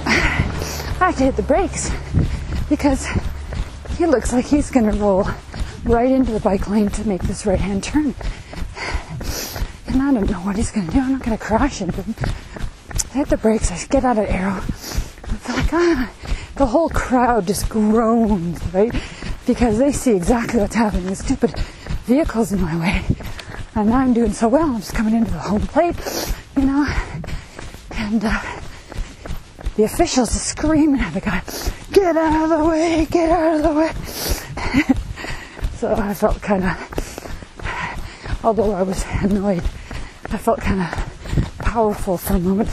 I have to hit the brakes because he looks like he's going to roll right into the bike lane to make this right hand turn. And I don't know what he's to do. I'm not to crash into him. I hit the brakes. I get out of aero. It's like, ah, the whole crowd just groans, right? Because they see exactly what's happening. The stupid vehicle's in my way. And I'm doing so well. I'm just coming into the home plate, you know. And uh, the officials are screaming at the guy, get out of the way, get out of the way. so I felt kind of, although I was annoyed, I felt kind of powerful for a moment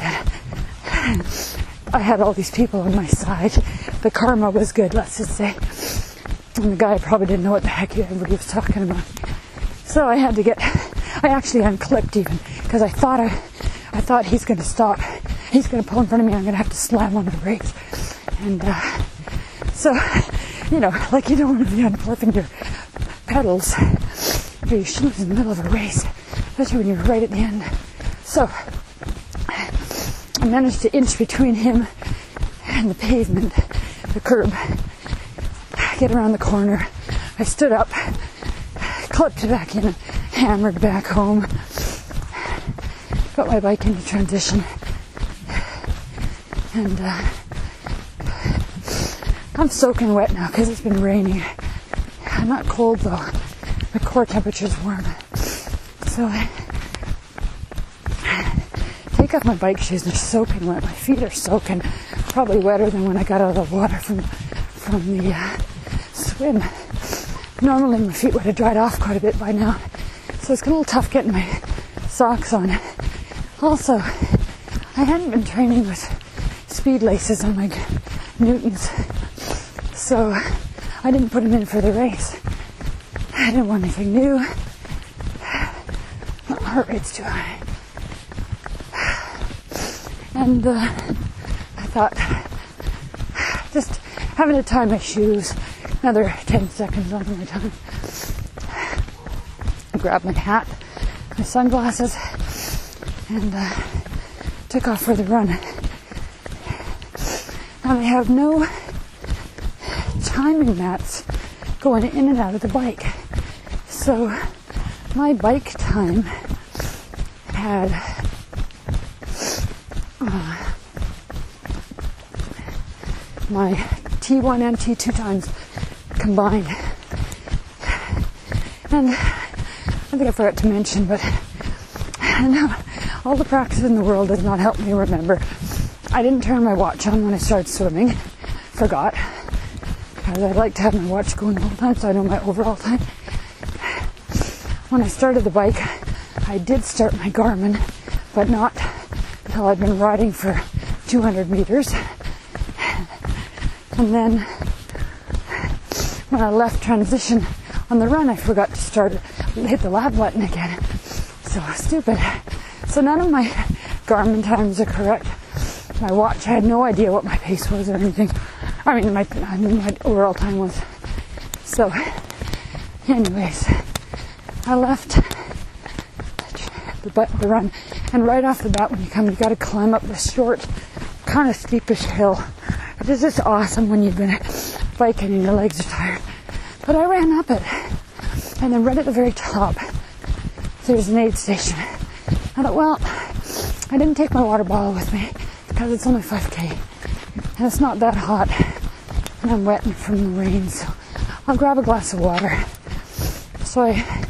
I had all these people on my side. The karma was good, let's just say. And the guy probably didn't know what the heck everybody was talking about. So I had to get, I actually unclipped even, because I thought I, I thought he's going to stop. He's going to pull in front of me. I'm going to have to slam on the brakes. And uh, so, you know, like you don't want to be unclipping your pedals or your shoes in the middle of a race, especially when you're right at the end. So I managed to inch between him and the pavement, the curb, get around the corner. I stood up, clipped back in, hammered back home, got my bike into transition, and uh, I'm soaking wet now because it's been raining. I'm not cold though. My core temperature's warm. So I take off my bike shoes. They're soaking wet. My feet are soaking. probably wetter than when I got out of the water from from the uh, swim. Normally my feet would have dried off quite a bit by now, so it's a little tough getting my socks on. Also, I hadn't been training with speed laces on my Newtons, so I didn't put them in for the race. I didn't want anything new. My heart rate's too high. And uh, I thought, just having to tie my shoes, another 10 seconds on my time. I grabbed my hat, my sunglasses, and uh, took off for the run. Now they have no timing mats going in and out of the bike. So my bike time had uh, my T1 and T2 times combined. And I think I forgot to mention, but all the practice in the world does not help me remember. I didn't turn my watch on when I started swimming. Forgot. Because I like to have my watch going all the time so I know my overall time. When I started the bike, I did start my Garmin, but not until I'd been riding for 200 meters. And then when I left transition on the run, I forgot to start hit the lap button again. So stupid. So none of my Garmin times are correct. My watch, I had no idea what my pace was or anything. I mean, my, my overall time was. So, anyways, I left the, the run, and right off the bat, when you come, you got to climb up this short, kind of steepish hill. It is just awesome when you've been biking and your legs are tired. But I ran up it, and then right at the very top, there's an aid station. I thought, well, I didn't take my water bottle with me because it's only 5k and it's not that hot and I'm wet from the rain, so I'll grab a glass of water. So I,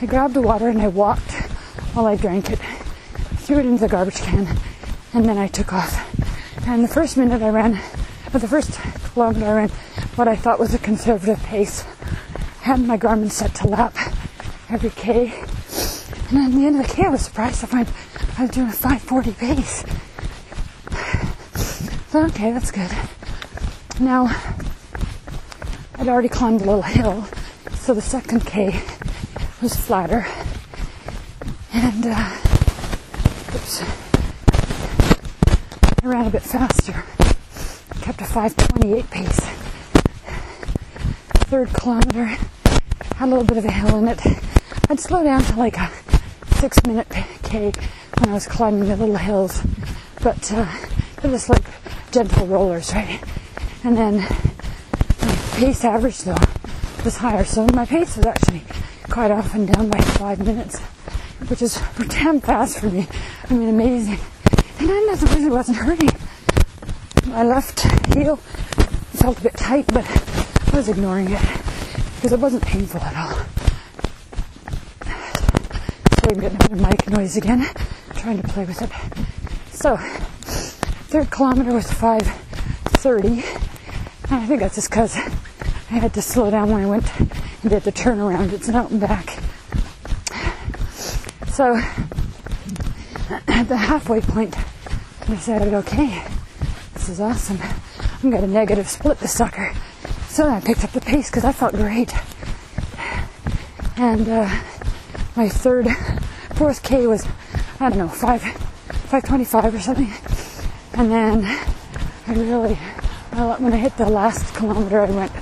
I grabbed the water and I walked while I drank it, threw it into the garbage can, and then I took off. And the first minute I ran, or the first kilometer I ran, what I thought was a conservative pace. Had my Garmin set to lap every K. And at the end of the K, I was surprised to find I was doing a 540 pace. So, okay, that's good. Now, I'd already climbed a little hill, so the second K was flatter. And, uh, oops, I ran a bit faster. Kept a 528 pace. Third kilometer had a little bit of a hill in it. I'd slow down to like a six minute K when I was climbing the little hills, but uh, they're just like gentle rollers, right? And then my pace average though was higher, so my pace was actually quite often down by five minutes, which is damn fast for me. I mean, amazing. And I nothing really wasn't hurting. My left heel felt a bit tight, but I was ignoring it because it wasn't painful at all. So I'm getting a bit of mic noise again, trying to play with it. So, third kilometer was 5.30, and I think that's just because I had to slow down when I went and did the turnaround. It's an out and back. So, at the halfway point, I decided, okay, this is awesome. I'm gonna negative split the sucker. So I picked up the pace because I felt great. And uh, my third, fourth K was, I don't know, five, 525 or something. And then I really, when I hit the last kilometer, I went,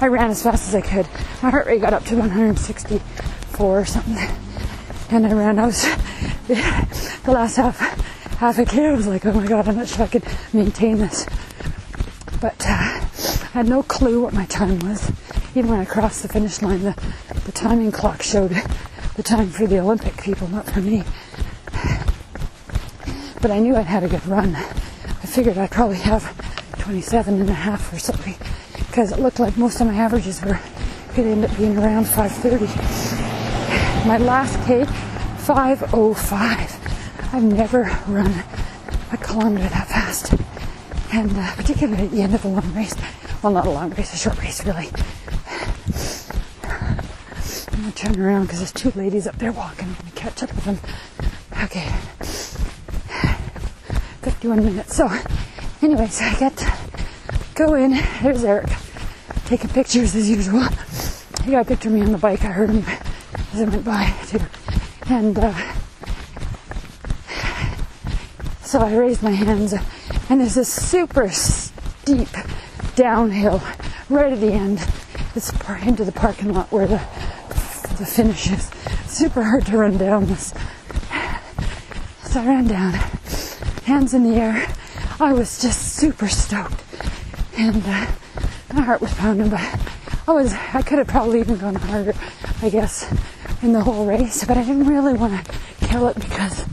I ran as fast as I could. My heart rate got up to 164 or something. And I ran, I was, the last half, half a K, I was like, oh my God, I'm not sure I could maintain this. But uh, I had no clue what my time was. Even when I crossed the finish line, the, the timing clock showed the time for the Olympic people, not for me. But I knew I'd had a good run. I figured I'd probably have 27 and a half or something because it looked like most of my averages were could end up being around 530. My last K, 505. I've never run a kilometer that fast. and uh, particularly at the end of a long race. Well, not a long race, a short race, really. I'm gonna turn around because there's two ladies up there walking. I'm gonna catch up with them. Okay. 51 minutes. So, anyways, I get go in. There's Eric taking pictures as usual. He got a picture of me on the bike. I heard him as I went by too. And uh, so I raised my hands, and there's this super steep downhill right at the end. It's into the parking lot where the the finish is. Super hard to run down this. So I ran down, hands in the air. I was just super stoked, and uh, my heart was pounding. But I was, I could have probably even gone harder, I guess, in the whole race. But I didn't really want to kill it because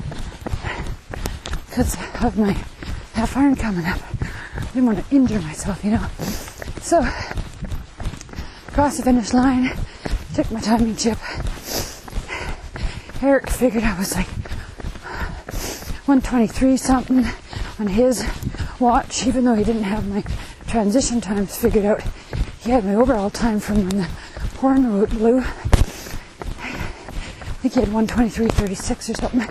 because of my half iron coming up. I didn't want to injure myself, you know. So across the finish line, took my timing chip. Eric figured I was like 123 something on his watch, even though he didn't have my transition times figured out. He had my overall time from when the horn route blew. I think he had 123.36 or something.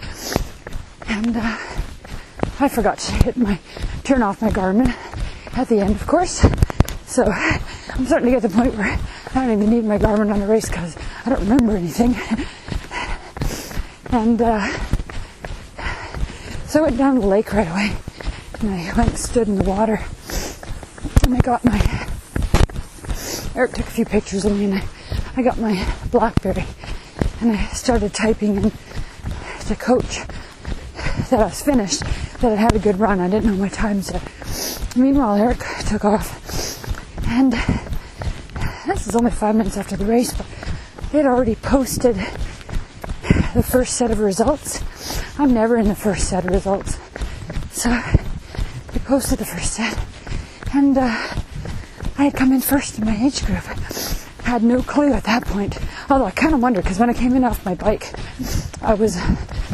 And uh, I forgot to hit my turn off my Garmin at the end, of course. So I'm starting to get to the point where I don't even need my Garmin on the race because I don't remember anything. and uh, so I went down to the lake right away, and I went and stood in the water, and I got my. Eric took a few pictures of me, and I, I got my BlackBerry, and I started typing in to coach that I was finished, that I had a good run. I didn't know my times yet. Meanwhile, Eric took off, and this is only five minutes after the race, but they had already posted the first set of results. I'm never in the first set of results. So they posted the first set, and uh, I had come in first in my age group. Had no clue at that point. Although I kind of wondered because when I came in off my bike, I was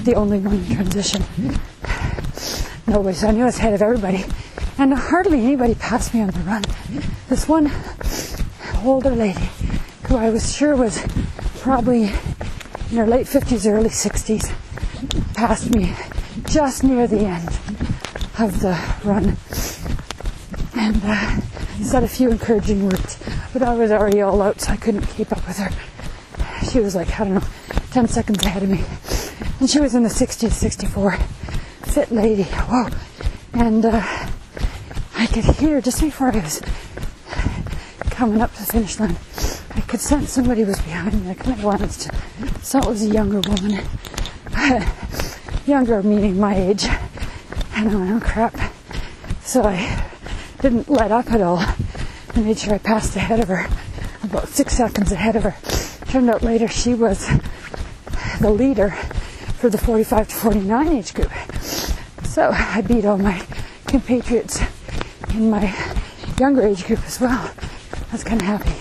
the only one in transition. Nobody, so I knew I was ahead of everybody, and hardly anybody passed me on the run. This one older lady, who I was sure was probably in her late 50s, early 60s, passed me just near the end of the run. And uh, said a few encouraging words, but I was already all out, so I couldn't keep up with her. She was like, I don't know, 10 seconds ahead of me. And she was in the 60 to 64. Fit lady. Whoa. And uh, I could hear just before I was coming up to the finish line, I could sense somebody was behind me. I kind of glanced. Saw it was a younger woman. younger meaning my age. And I went, oh crap. So I didn't let up at all. I made sure I passed ahead of her, about six seconds ahead of her. Turned out later she was the leader for the 45 to 49 age group. So I beat all my compatriots in my younger age group as well. I was kind of happy.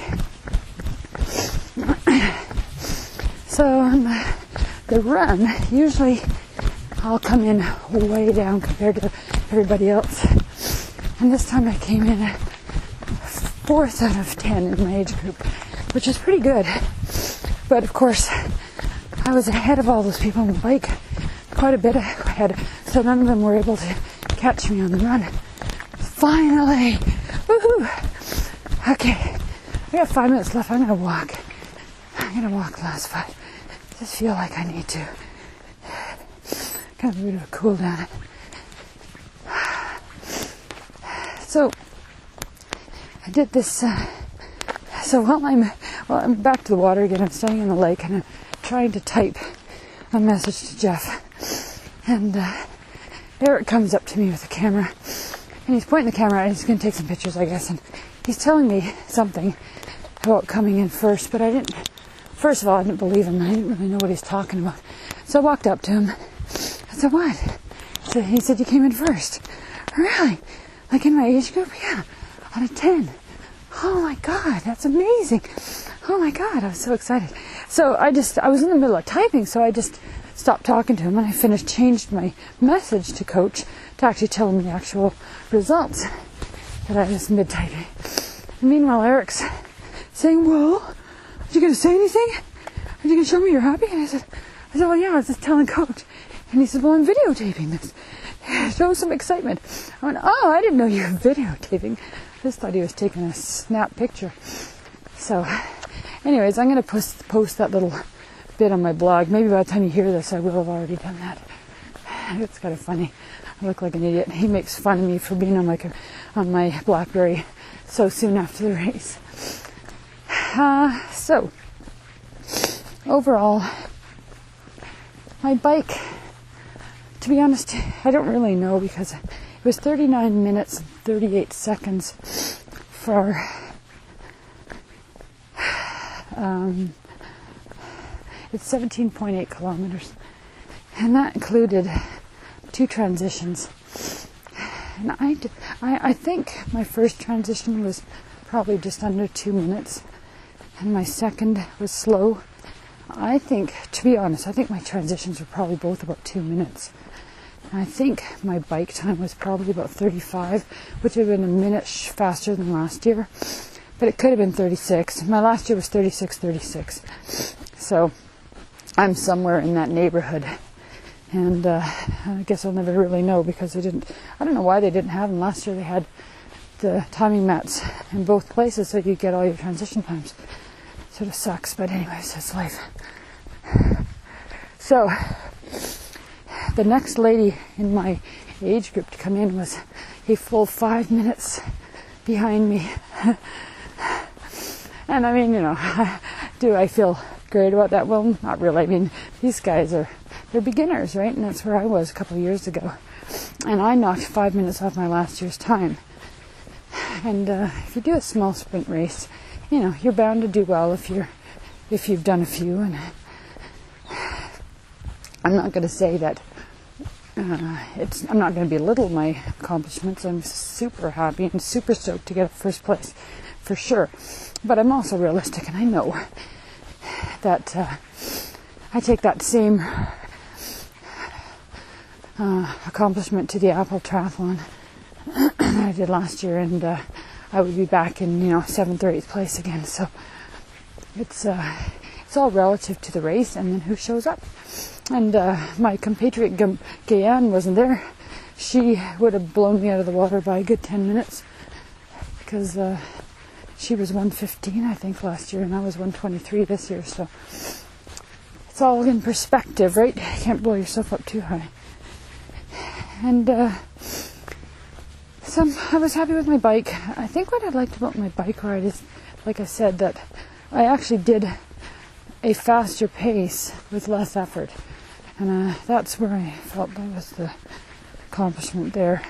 so on the, the run, usually I'll come in way down compared to everybody else. And this time I came in at fourth out of ten in my age group, which is pretty good. But of course, I was ahead of all those people on the bike, quite a bit ahead, so none of them were able to catch me on the run. Finally! Woohoo! Okay, I got five minutes left. I'm gonna walk. I'm gonna walk the last five. Just feel like I need to. Kind of a bit of a cool down. So I did this. Uh, so while I'm well, I'm back to the water again. I'm staying in the lake and I'm trying to type a message to Jeff. And uh, Eric comes up to me with a camera and he's pointing the camera at. He's going to take some pictures, I guess. And he's telling me something about coming in first, but I didn't. First of all, I didn't believe him. I didn't really know what he's talking about. So I walked up to him. I said, "What?" Said, he said, "You came in first. Really? Like in my age group? Yeah, out of ten. Oh my god, that's amazing! Oh my god, I was so excited. So I just, I was in the middle of typing, so I just stopped talking to him and I finished, changed my message to coach to actually tell him the actual results that I was mid typing. Meanwhile, Eric's saying, Well, are you going to say anything? Are you going to show me you're happy? And I said, I said, Well, yeah, I was just telling coach. And he said, Well, I'm videotaping this. Show some excitement. I went, Oh, I didn't know you were videotaping. I just thought he was taking a snap picture. So, anyways, I'm going to post, post that little bit on my blog. Maybe by the time you hear this, I will have already done that. It's kind of funny. I look like an idiot. He makes fun of me for being on a, on my BlackBerry so soon after the race. Uh, so, overall, my bike, to be honest, I don't really know because it was 39 minutes and 38 seconds for um, it's 17.8 kilometers, and that included two transitions. And I, I think my first transition was probably just under two minutes, and my second was slow. I think, to be honest, I think my transitions were probably both about two minutes. I think my bike time was probably about 35, which would have been a minute faster than last year. But it could have been 36. My last year was 36, 36. So I'm somewhere in that neighborhood. And uh, I guess I'll never really know because they didn't. I don't know why they didn't have them. Last year they had the timing mats in both places so you get all your transition times. Sort of sucks, but anyways, it's life. So the next lady in my age group to come in was a full five minutes behind me. and I mean, you know, do I feel great about that? Well, not really. I mean, these guys are they're beginners, right? And that's where I was a couple of years ago. And I knocked five minutes off my last year's time. And uh, if you do a small sprint race, you know you're bound to do well if you're if you've done a few. And I'm not going to say that uh, it's. I'm not going to belittle my accomplishments. I'm super happy and super stoked to get first place, for sure. But I'm also realistic, and I know that uh, I take that same uh, accomplishment to the Apple Triathlon that I did last year, and uh, I would be back in you know seventh or eighth place again. So it's uh, it's all relative to the race and then who shows up. And uh, my compatriot Gayan wasn't there. She would have blown me out of the water by a good ten minutes because uh, she was 115 I think last year, and I was 123 this year. So it's all in perspective, right? You can't blow yourself up too high. And uh, so I was happy with my bike. I think what I liked about my bike ride is, like I said, that I actually did a faster pace with less effort. And uh, that's where I felt that was the accomplishment there.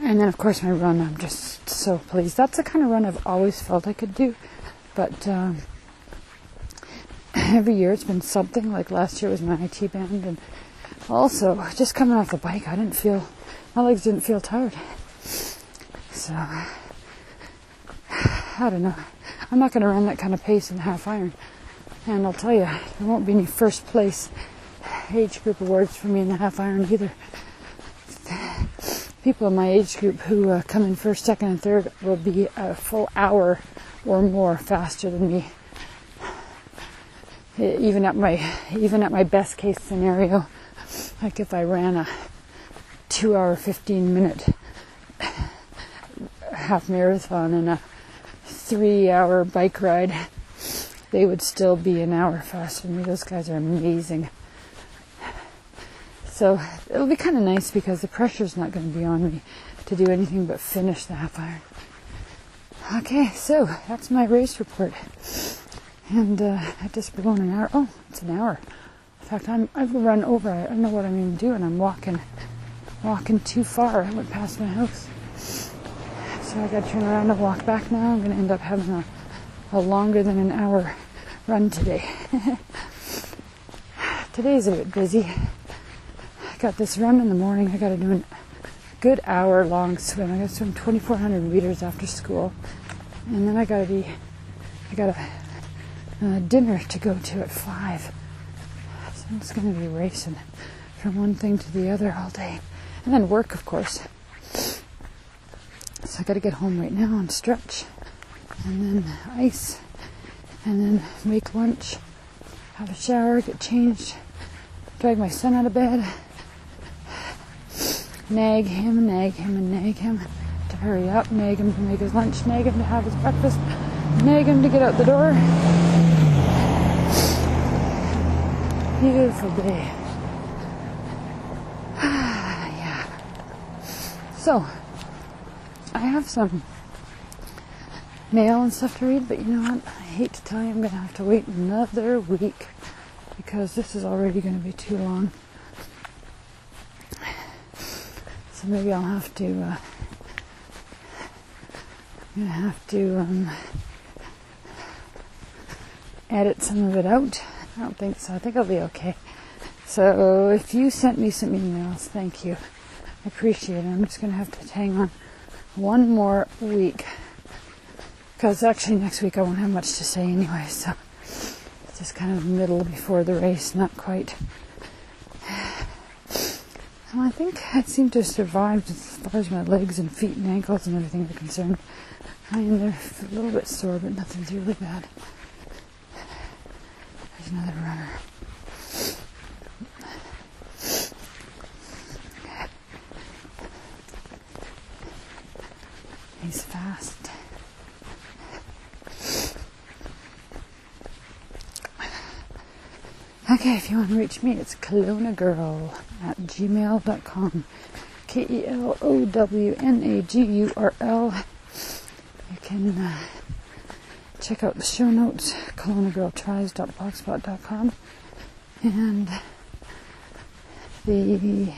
And then, of course, my run, I'm just so pleased. That's the kind of run I've always felt I could do. But um, every year it's been something. Like last year was my IT band. And also, just coming off the bike, I didn't feel, my legs didn't feel tired. So, I don't know. I'm not going to run that kind of pace in half iron. And I'll tell you, there won't be any first place age group awards for me in the half iron either. People in my age group who uh, come in first, second, and third will be a full hour or more faster than me. Even at my even at my best case scenario, like if I ran a two hour, fifteen minute half marathon and a three hour bike ride, they would still be an hour faster than me. Those guys are amazing. So it'll be kind of nice because the pressure's not going to be on me to do anything but finish the half iron. Okay, so that's my race report. And uh, I just blown an hour. Oh, it's an hour. In fact, I'm, I've run over. I don't know what I'm even doing. I'm walking, walking too far. I went past my house. So I got to turn around and walk back now. I'm going to end up having a, a longer than an hour run today. Today's a bit busy. I got this run in the morning. I got to do a good hour long swim. I got to swim 2,400 meters after school, and then I got to be, I got a uh, dinner to go to at five. So I'm just going to be racing from one thing to the other all day. And then work, of course. So I got to get home right now and stretch. And then ice. And then make lunch. Have a shower, get changed. Drag my son out of bed. Nag him, nag him, and nag him to hurry up. Nag him to make his lunch. Nag him to have his breakfast. Nag him to get out the door. Beautiful day. yeah. So, I have some mail and stuff to read, but you know what? I hate to tell you, I'm going to have to wait another week because this is already going to be too long. So maybe I'll have to. Uh, I'm gonna have to um, edit some of it out. I don't think so. I think I'll be okay. So if you sent me some emails, thank you. I appreciate it. I'm just gonna have to hang on one more week because actually next week I won't have much to say anyway. So it's just kind of middle before the race, not quite. I think I seem to have survived as far as my legs and feet and ankles and everything are concerned. I am there a little bit sore, but nothing's really bad. There's another runner. He's fast. Okay, if you want to reach me, it's Kelowna at gmail.com. K E L O W N A G U R L. You can uh, check out the show notes, kelownaGirlTries.blogspot.com. And the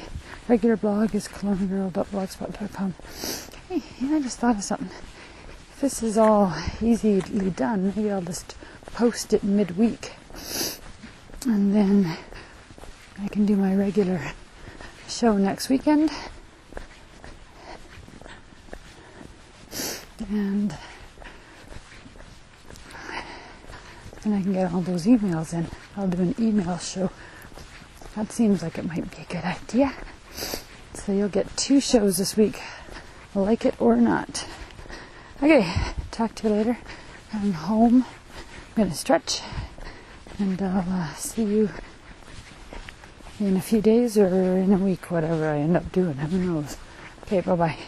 regular blog is kelownaGirl.blogspot.com. Hey, I just thought of something. If this is all easily done, maybe I'll just post it midweek and then I can do my regular show next weekend. And then I can get all those emails in. I'll do an email show. That seems like it might be a good idea. So you'll get two shows this week, like it or not. Okay, talk to you later. I'm home. I'm gonna stretch and I'll uh, see you in a few days or in a week, whatever I end up doing. Who knows? Okay, bye bye.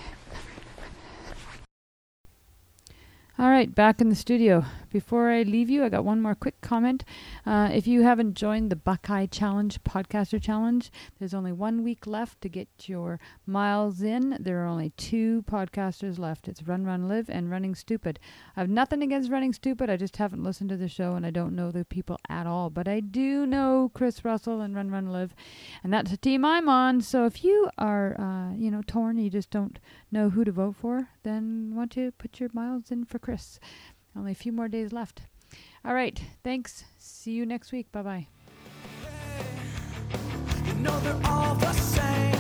All right, back in the studio. Before I leave you, I got one more quick comment. Uh, if you haven't joined the Buckeye Challenge, Podcaster Challenge, there's only one week left to get your miles in. There are only two podcasters left. It's Run, Run, Live and Running Stupid. I have nothing against Running Stupid. I just haven't listened to the show and I don't know the people at all. But I do know Chris Russell and Run, Run, Live, and that's the team I'm on. So if you are, uh, you know, torn, you just don't know who to vote for, then want to put your miles in for Chris. Only a few more days left. All right. Thanks. See you next week. Bye bye. You know